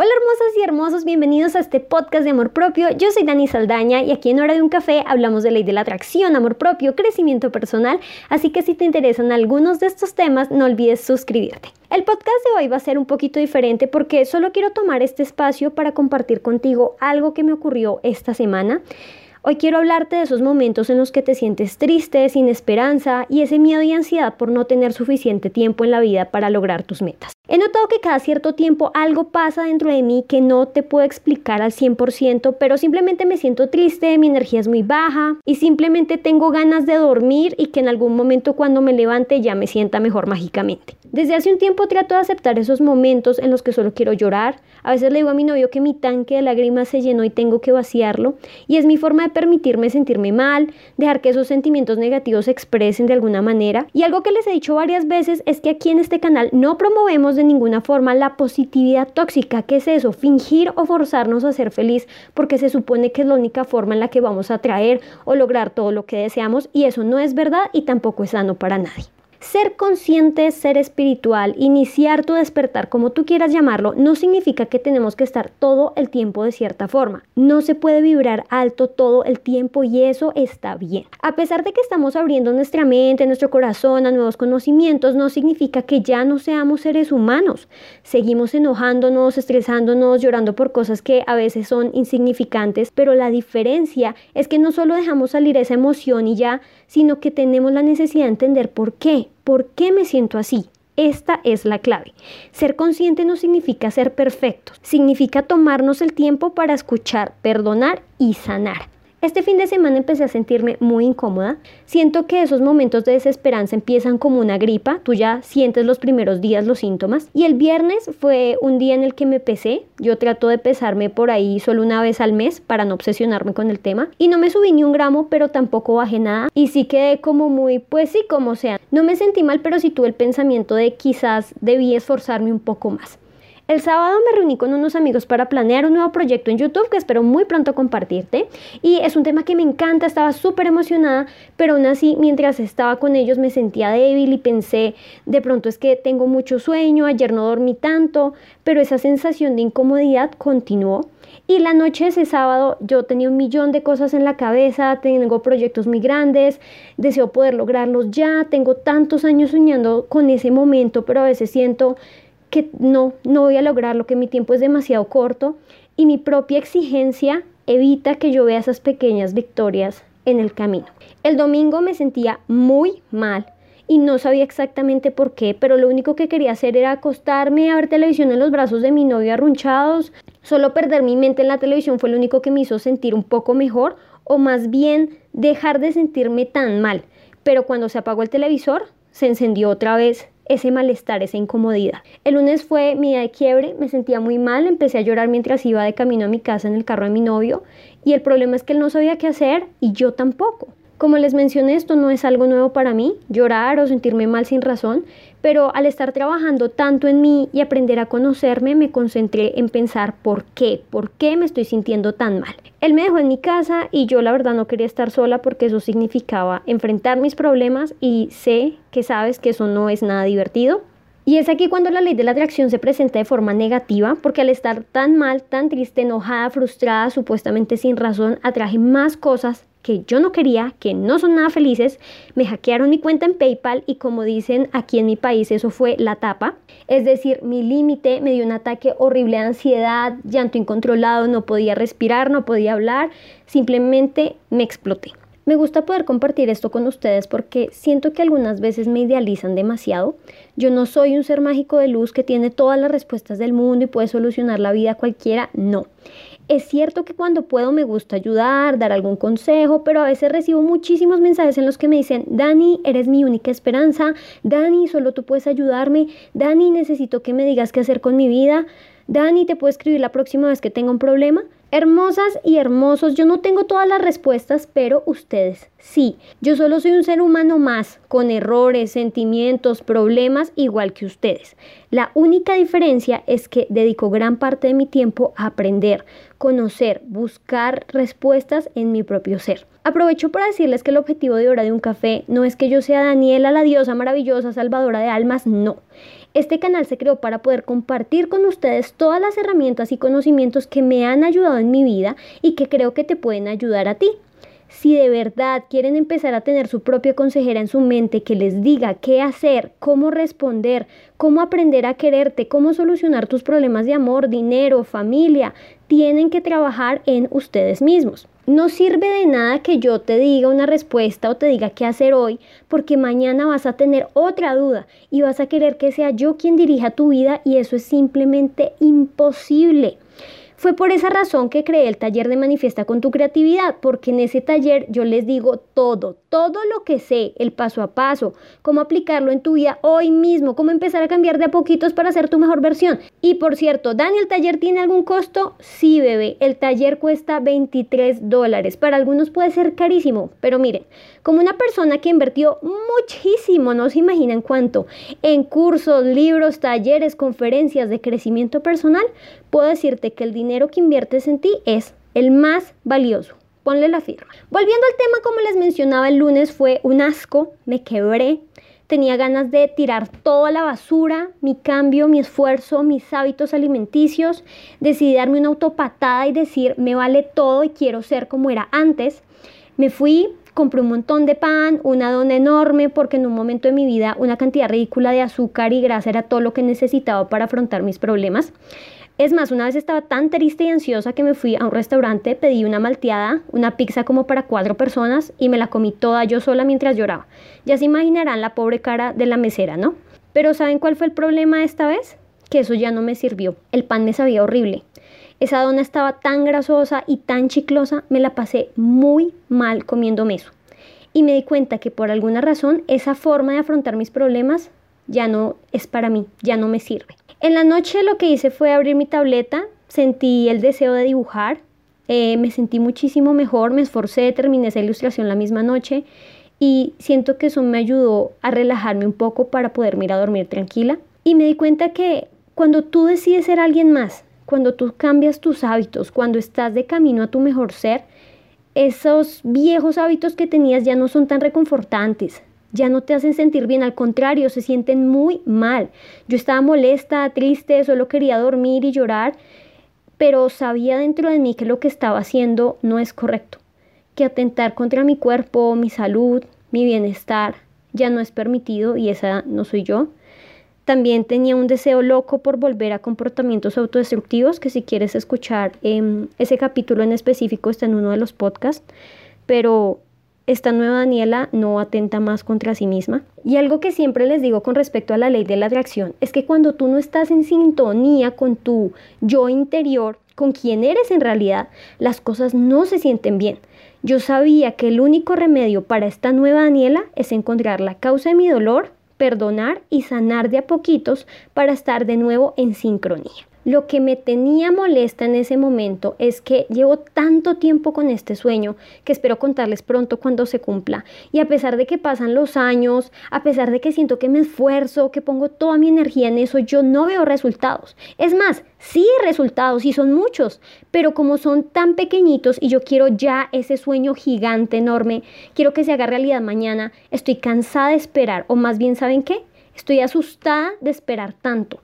Hola hermosas y hermosos, bienvenidos a este podcast de amor propio. Yo soy Dani Saldaña y aquí en Hora de un Café hablamos de ley de la atracción, amor propio, crecimiento personal, así que si te interesan algunos de estos temas no olvides suscribirte. El podcast de hoy va a ser un poquito diferente porque solo quiero tomar este espacio para compartir contigo algo que me ocurrió esta semana. Hoy quiero hablarte de esos momentos en los que te sientes triste, sin esperanza y ese miedo y ansiedad por no tener suficiente tiempo en la vida para lograr tus metas. He notado que cada cierto tiempo algo pasa dentro de mí que no te puedo explicar al 100%, pero simplemente me siento triste, mi energía es muy baja y simplemente tengo ganas de dormir y que en algún momento cuando me levante ya me sienta mejor mágicamente. Desde hace un tiempo trato de aceptar esos momentos en los que solo quiero llorar. A veces le digo a mi novio que mi tanque de lágrimas se llenó y tengo que vaciarlo. Y es mi forma de permitirme sentirme mal, dejar que esos sentimientos negativos se expresen de alguna manera. Y algo que les he dicho varias veces es que aquí en este canal no promovemos de ninguna forma la positividad tóxica. ¿Qué es eso? Fingir o forzarnos a ser feliz porque se supone que es la única forma en la que vamos a atraer o lograr todo lo que deseamos y eso no es verdad y tampoco es sano para nadie. Ser consciente, ser espiritual, iniciar tu despertar, como tú quieras llamarlo, no significa que tenemos que estar todo el tiempo de cierta forma. No se puede vibrar alto todo el tiempo y eso está bien. A pesar de que estamos abriendo nuestra mente, nuestro corazón a nuevos conocimientos, no significa que ya no seamos seres humanos. Seguimos enojándonos, estresándonos, llorando por cosas que a veces son insignificantes, pero la diferencia es que no solo dejamos salir esa emoción y ya, sino que tenemos la necesidad de entender por qué, por qué me siento así. Esta es la clave. Ser consciente no significa ser perfectos, significa tomarnos el tiempo para escuchar, perdonar y sanar. Este fin de semana empecé a sentirme muy incómoda. Siento que esos momentos de desesperanza empiezan como una gripa. Tú ya sientes los primeros días los síntomas. Y el viernes fue un día en el que me pesé. Yo trato de pesarme por ahí solo una vez al mes para no obsesionarme con el tema. Y no me subí ni un gramo, pero tampoco bajé nada. Y sí quedé como muy, pues sí, como sea. No me sentí mal, pero sí tuve el pensamiento de quizás debí esforzarme un poco más. El sábado me reuní con unos amigos para planear un nuevo proyecto en YouTube que espero muy pronto compartirte. Y es un tema que me encanta, estaba súper emocionada, pero aún así mientras estaba con ellos me sentía débil y pensé, de pronto es que tengo mucho sueño, ayer no dormí tanto, pero esa sensación de incomodidad continuó. Y la noche de ese sábado yo tenía un millón de cosas en la cabeza, tengo proyectos muy grandes, deseo poder lograrlos ya, tengo tantos años soñando con ese momento, pero a veces siento que no, no voy a lograrlo, que mi tiempo es demasiado corto y mi propia exigencia evita que yo vea esas pequeñas victorias en el camino. El domingo me sentía muy mal y no sabía exactamente por qué, pero lo único que quería hacer era acostarme a ver televisión en los brazos de mi novio arrunchados. Solo perder mi mente en la televisión fue lo único que me hizo sentir un poco mejor o más bien dejar de sentirme tan mal. Pero cuando se apagó el televisor, se encendió otra vez ese malestar, esa incomodidad. El lunes fue mi día de quiebre, me sentía muy mal, empecé a llorar mientras iba de camino a mi casa en el carro de mi novio y el problema es que él no sabía qué hacer y yo tampoco. Como les mencioné, esto no es algo nuevo para mí, llorar o sentirme mal sin razón, pero al estar trabajando tanto en mí y aprender a conocerme, me concentré en pensar por qué, por qué me estoy sintiendo tan mal. Él me dejó en mi casa y yo la verdad no quería estar sola porque eso significaba enfrentar mis problemas y sé que sabes que eso no es nada divertido. Y es aquí cuando la ley de la atracción se presenta de forma negativa, porque al estar tan mal, tan triste, enojada, frustrada, supuestamente sin razón, atraje más cosas que yo no quería, que no son nada felices, me hackearon mi cuenta en PayPal y como dicen aquí en mi país, eso fue la tapa. Es decir, mi límite me dio un ataque horrible de ansiedad, llanto incontrolado, no podía respirar, no podía hablar, simplemente me exploté. Me gusta poder compartir esto con ustedes porque siento que algunas veces me idealizan demasiado. Yo no soy un ser mágico de luz que tiene todas las respuestas del mundo y puede solucionar la vida cualquiera, no. Es cierto que cuando puedo me gusta ayudar, dar algún consejo, pero a veces recibo muchísimos mensajes en los que me dicen, Dani, eres mi única esperanza, Dani, solo tú puedes ayudarme, Dani, necesito que me digas qué hacer con mi vida, Dani, te puedo escribir la próxima vez que tenga un problema. Hermosas y hermosos, yo no tengo todas las respuestas, pero ustedes sí. Yo solo soy un ser humano más, con errores, sentimientos, problemas, igual que ustedes. La única diferencia es que dedico gran parte de mi tiempo a aprender, conocer, buscar respuestas en mi propio ser. Aprovecho para decirles que el objetivo de Hora de un Café no es que yo sea Daniela, la diosa maravillosa, salvadora de almas, no. Este canal se creó para poder compartir con ustedes todas las herramientas y conocimientos que me han ayudado en mi vida y que creo que te pueden ayudar a ti. Si de verdad quieren empezar a tener su propia consejera en su mente que les diga qué hacer, cómo responder, cómo aprender a quererte, cómo solucionar tus problemas de amor, dinero, familia, tienen que trabajar en ustedes mismos. No sirve de nada que yo te diga una respuesta o te diga qué hacer hoy, porque mañana vas a tener otra duda y vas a querer que sea yo quien dirija tu vida y eso es simplemente imposible. Fue por esa razón que creé el taller de Manifiesta con tu creatividad, porque en ese taller yo les digo todo, todo lo que sé, el paso a paso, cómo aplicarlo en tu vida hoy mismo, cómo empezar a cambiar de a poquitos para ser tu mejor versión. Y por cierto, Dani, ¿el taller tiene algún costo? Sí, bebé, el taller cuesta 23 dólares. Para algunos puede ser carísimo, pero miren, como una persona que invirtió muchísimo, no se imaginan cuánto, en cursos, libros, talleres, conferencias de crecimiento personal, puedo decirte que el dinero que inviertes en ti es el más valioso. Ponle la firma. Volviendo al tema, como les mencionaba el lunes, fue un asco, me quebré, tenía ganas de tirar toda la basura, mi cambio, mi esfuerzo, mis hábitos alimenticios, decidí darme una autopatada y decir, me vale todo y quiero ser como era antes. Me fui, compré un montón de pan, una dona enorme, porque en un momento de mi vida una cantidad ridícula de azúcar y grasa era todo lo que necesitaba para afrontar mis problemas. Es más, una vez estaba tan triste y ansiosa que me fui a un restaurante, pedí una malteada, una pizza como para cuatro personas y me la comí toda yo sola mientras lloraba. Ya se imaginarán la pobre cara de la mesera, ¿no? Pero ¿saben cuál fue el problema esta vez? Que eso ya no me sirvió. El pan me sabía horrible. Esa dona estaba tan grasosa y tan chiclosa, me la pasé muy mal comiéndome eso. Y me di cuenta que por alguna razón esa forma de afrontar mis problemas ya no es para mí, ya no me sirve. En la noche lo que hice fue abrir mi tableta, sentí el deseo de dibujar, eh, me sentí muchísimo mejor, me esforcé, terminé esa ilustración la misma noche y siento que eso me ayudó a relajarme un poco para poder ir a dormir tranquila. Y me di cuenta que cuando tú decides ser alguien más, cuando tú cambias tus hábitos, cuando estás de camino a tu mejor ser, esos viejos hábitos que tenías ya no son tan reconfortantes, ya no te hacen sentir bien, al contrario, se sienten muy mal. Yo estaba molesta, triste, solo quería dormir y llorar, pero sabía dentro de mí que lo que estaba haciendo no es correcto, que atentar contra mi cuerpo, mi salud, mi bienestar ya no es permitido y esa no soy yo. También tenía un deseo loco por volver a comportamientos autodestructivos, que si quieres escuchar em, ese capítulo en específico está en uno de los podcasts, pero esta nueva Daniela no atenta más contra sí misma. Y algo que siempre les digo con respecto a la ley de la atracción es que cuando tú no estás en sintonía con tu yo interior, con quien eres en realidad, las cosas no se sienten bien. Yo sabía que el único remedio para esta nueva Daniela es encontrar la causa de mi dolor, perdonar y sanar de a poquitos para estar de nuevo en sincronía. Lo que me tenía molesta en ese momento es que llevo tanto tiempo con este sueño que espero contarles pronto cuando se cumpla. Y a pesar de que pasan los años, a pesar de que siento que me esfuerzo, que pongo toda mi energía en eso, yo no veo resultados. Es más, sí resultados y son muchos, pero como son tan pequeñitos y yo quiero ya ese sueño gigante, enorme, quiero que se haga realidad mañana, estoy cansada de esperar, o más bien, ¿saben qué? Estoy asustada de esperar tanto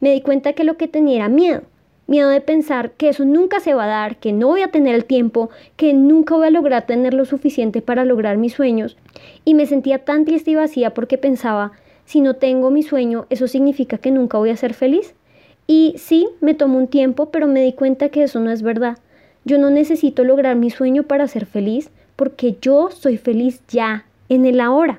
me di cuenta que lo que tenía era miedo. Miedo de pensar que eso nunca se va a dar, que no voy a tener el tiempo, que nunca voy a lograr tener lo suficiente para lograr mis sueños. Y me sentía tan triste y vacía porque pensaba, si no tengo mi sueño, eso significa que nunca voy a ser feliz. Y sí, me tomó un tiempo, pero me di cuenta que eso no es verdad. Yo no necesito lograr mi sueño para ser feliz, porque yo soy feliz ya, en el ahora.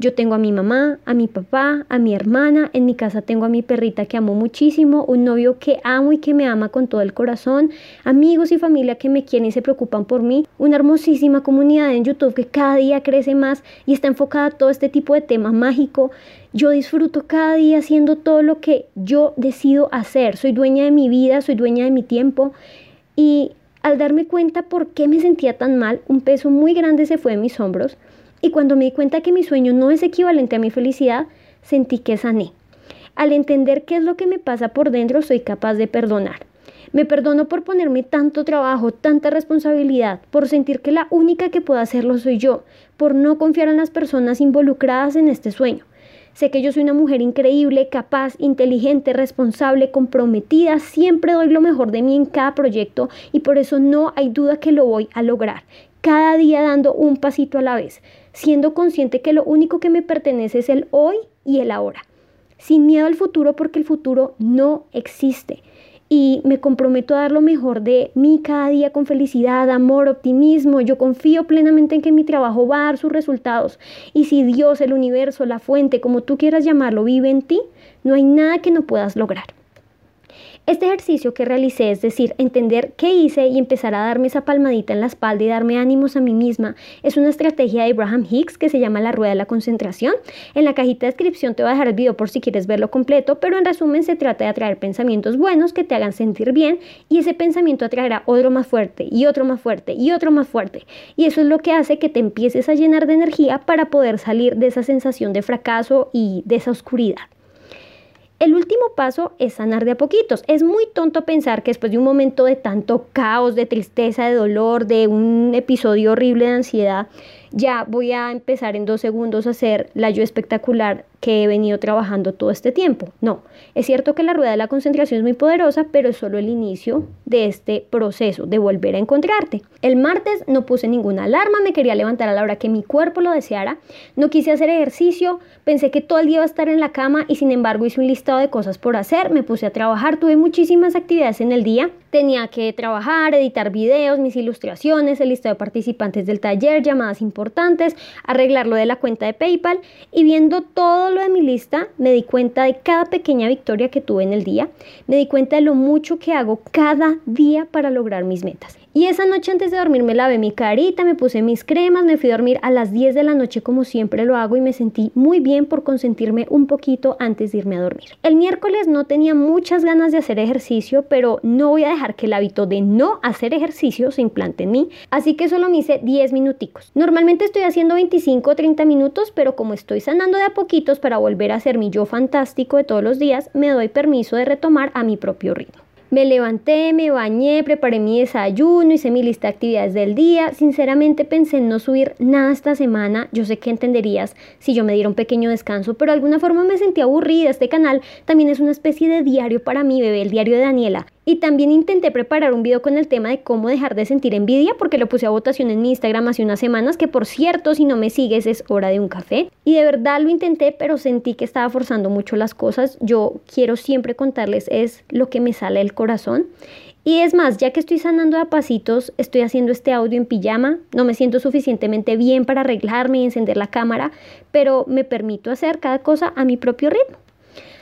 Yo tengo a mi mamá, a mi papá, a mi hermana, en mi casa tengo a mi perrita que amo muchísimo, un novio que amo y que me ama con todo el corazón, amigos y familia que me quieren y se preocupan por mí, una hermosísima comunidad en YouTube que cada día crece más y está enfocada a todo este tipo de tema mágico. Yo disfruto cada día haciendo todo lo que yo decido hacer, soy dueña de mi vida, soy dueña de mi tiempo. Y al darme cuenta por qué me sentía tan mal, un peso muy grande se fue de mis hombros y cuando me di cuenta que mi sueño no es equivalente a mi felicidad, sentí que sané. Al entender qué es lo que me pasa por dentro, soy capaz de perdonar. Me perdono por ponerme tanto trabajo, tanta responsabilidad, por sentir que la única que puedo hacerlo soy yo, por no confiar en las personas involucradas en este sueño. Sé que yo soy una mujer increíble, capaz, inteligente, responsable, comprometida, siempre doy lo mejor de mí en cada proyecto y por eso no hay duda que lo voy a lograr. Cada día dando un pasito a la vez, siendo consciente que lo único que me pertenece es el hoy y el ahora. Sin miedo al futuro porque el futuro no existe y me comprometo a dar lo mejor de mí cada día con felicidad, amor, optimismo. Yo confío plenamente en que mi trabajo va a dar sus resultados. Y si Dios, el universo, la fuente, como tú quieras llamarlo, vive en ti, no hay nada que no puedas lograr. Este ejercicio que realicé, es decir, entender qué hice y empezar a darme esa palmadita en la espalda y darme ánimos a mí misma, es una estrategia de Abraham Hicks que se llama la rueda de la concentración. En la cajita de descripción te voy a dejar el video por si quieres verlo completo, pero en resumen se trata de atraer pensamientos buenos que te hagan sentir bien y ese pensamiento atraerá otro más fuerte y otro más fuerte y otro más fuerte. Y eso es lo que hace que te empieces a llenar de energía para poder salir de esa sensación de fracaso y de esa oscuridad. El último paso es sanar de a poquitos. Es muy tonto pensar que después de un momento de tanto caos, de tristeza, de dolor, de un episodio horrible de ansiedad, ya voy a empezar en dos segundos a hacer la yo espectacular que he venido trabajando todo este tiempo. No, es cierto que la rueda de la concentración es muy poderosa, pero es solo el inicio de este proceso de volver a encontrarte. El martes no puse ninguna alarma, me quería levantar a la hora que mi cuerpo lo deseara, no quise hacer ejercicio, pensé que todo el día iba a estar en la cama y sin embargo hice un listado de cosas por hacer, me puse a trabajar, tuve muchísimas actividades en el día, tenía que trabajar, editar videos, mis ilustraciones, el listado de participantes del taller, llamadas importantes, arreglar lo de la cuenta de PayPal y viendo todo lo de mi lista, me di cuenta de cada pequeña victoria que tuve en el día, me di cuenta de lo mucho que hago cada día para lograr mis metas. Y esa noche antes de dormir me lavé mi carita, me puse mis cremas, me fui a dormir a las 10 de la noche como siempre lo hago y me sentí muy bien por consentirme un poquito antes de irme a dormir. El miércoles no tenía muchas ganas de hacer ejercicio, pero no voy a dejar que el hábito de no hacer ejercicio se implante en mí, así que solo me hice 10 minuticos. Normalmente estoy haciendo 25 o 30 minutos, pero como estoy sanando de a poquitos para volver a ser mi yo fantástico de todos los días, me doy permiso de retomar a mi propio ritmo. Me levanté, me bañé, preparé mi desayuno, hice mi lista de actividades del día. Sinceramente pensé en no subir nada esta semana. Yo sé que entenderías si yo me diera un pequeño descanso, pero de alguna forma me sentí aburrida. Este canal también es una especie de diario para mí, bebé, el diario de Daniela. Y también intenté preparar un video con el tema de cómo dejar de sentir envidia, porque lo puse a votación en mi Instagram hace unas semanas, que por cierto, si no me sigues es hora de un café. Y de verdad lo intenté, pero sentí que estaba forzando mucho las cosas. Yo quiero siempre contarles es lo que me sale del corazón. Y es más, ya que estoy sanando a pasitos, estoy haciendo este audio en pijama, no me siento suficientemente bien para arreglarme y encender la cámara, pero me permito hacer cada cosa a mi propio ritmo.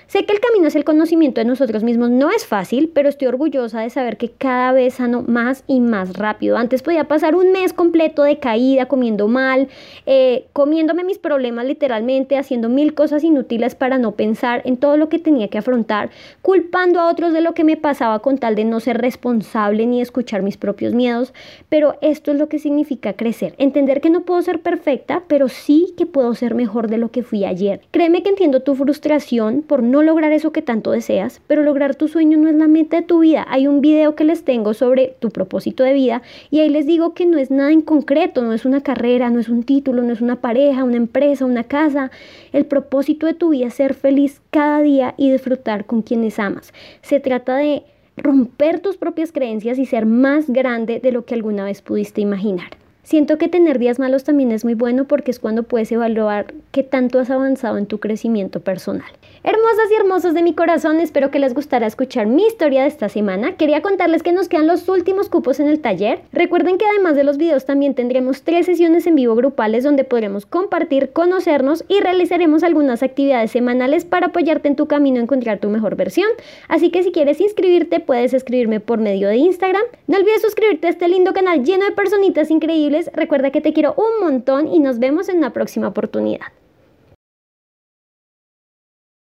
Sé que el camino hacia el conocimiento de nosotros mismos no es fácil, pero estoy orgullosa de saber que cada vez sano más y más rápido. Antes podía pasar un mes completo de caída, comiendo mal, eh, comiéndome mis problemas literalmente, haciendo mil cosas inútiles para no pensar en todo lo que tenía que afrontar, culpando a otros de lo que me pasaba con tal de no ser responsable ni escuchar mis propios miedos. Pero esto es lo que significa crecer, entender que no puedo ser perfecta, pero sí que puedo ser mejor de lo que fui ayer. Créeme que entiendo tu frustración por no lograr eso que tanto deseas, pero lograr tu sueño no es la meta de tu vida. Hay un video que les tengo sobre tu propósito de vida y ahí les digo que no es nada en concreto, no es una carrera, no es un título, no es una pareja, una empresa, una casa. El propósito de tu vida es ser feliz cada día y disfrutar con quienes amas. Se trata de romper tus propias creencias y ser más grande de lo que alguna vez pudiste imaginar. Siento que tener días malos también es muy bueno porque es cuando puedes evaluar qué tanto has avanzado en tu crecimiento personal. Hermosas y hermosos de mi corazón, espero que les gustara escuchar mi historia de esta semana. Quería contarles que nos quedan los últimos cupos en el taller. Recuerden que además de los videos también tendremos tres sesiones en vivo grupales donde podremos compartir, conocernos y realizaremos algunas actividades semanales para apoyarte en tu camino a encontrar tu mejor versión. Así que si quieres inscribirte puedes escribirme por medio de Instagram. No olvides suscribirte a este lindo canal lleno de personitas increíbles. Recuerda que te quiero un montón y nos vemos en una próxima oportunidad.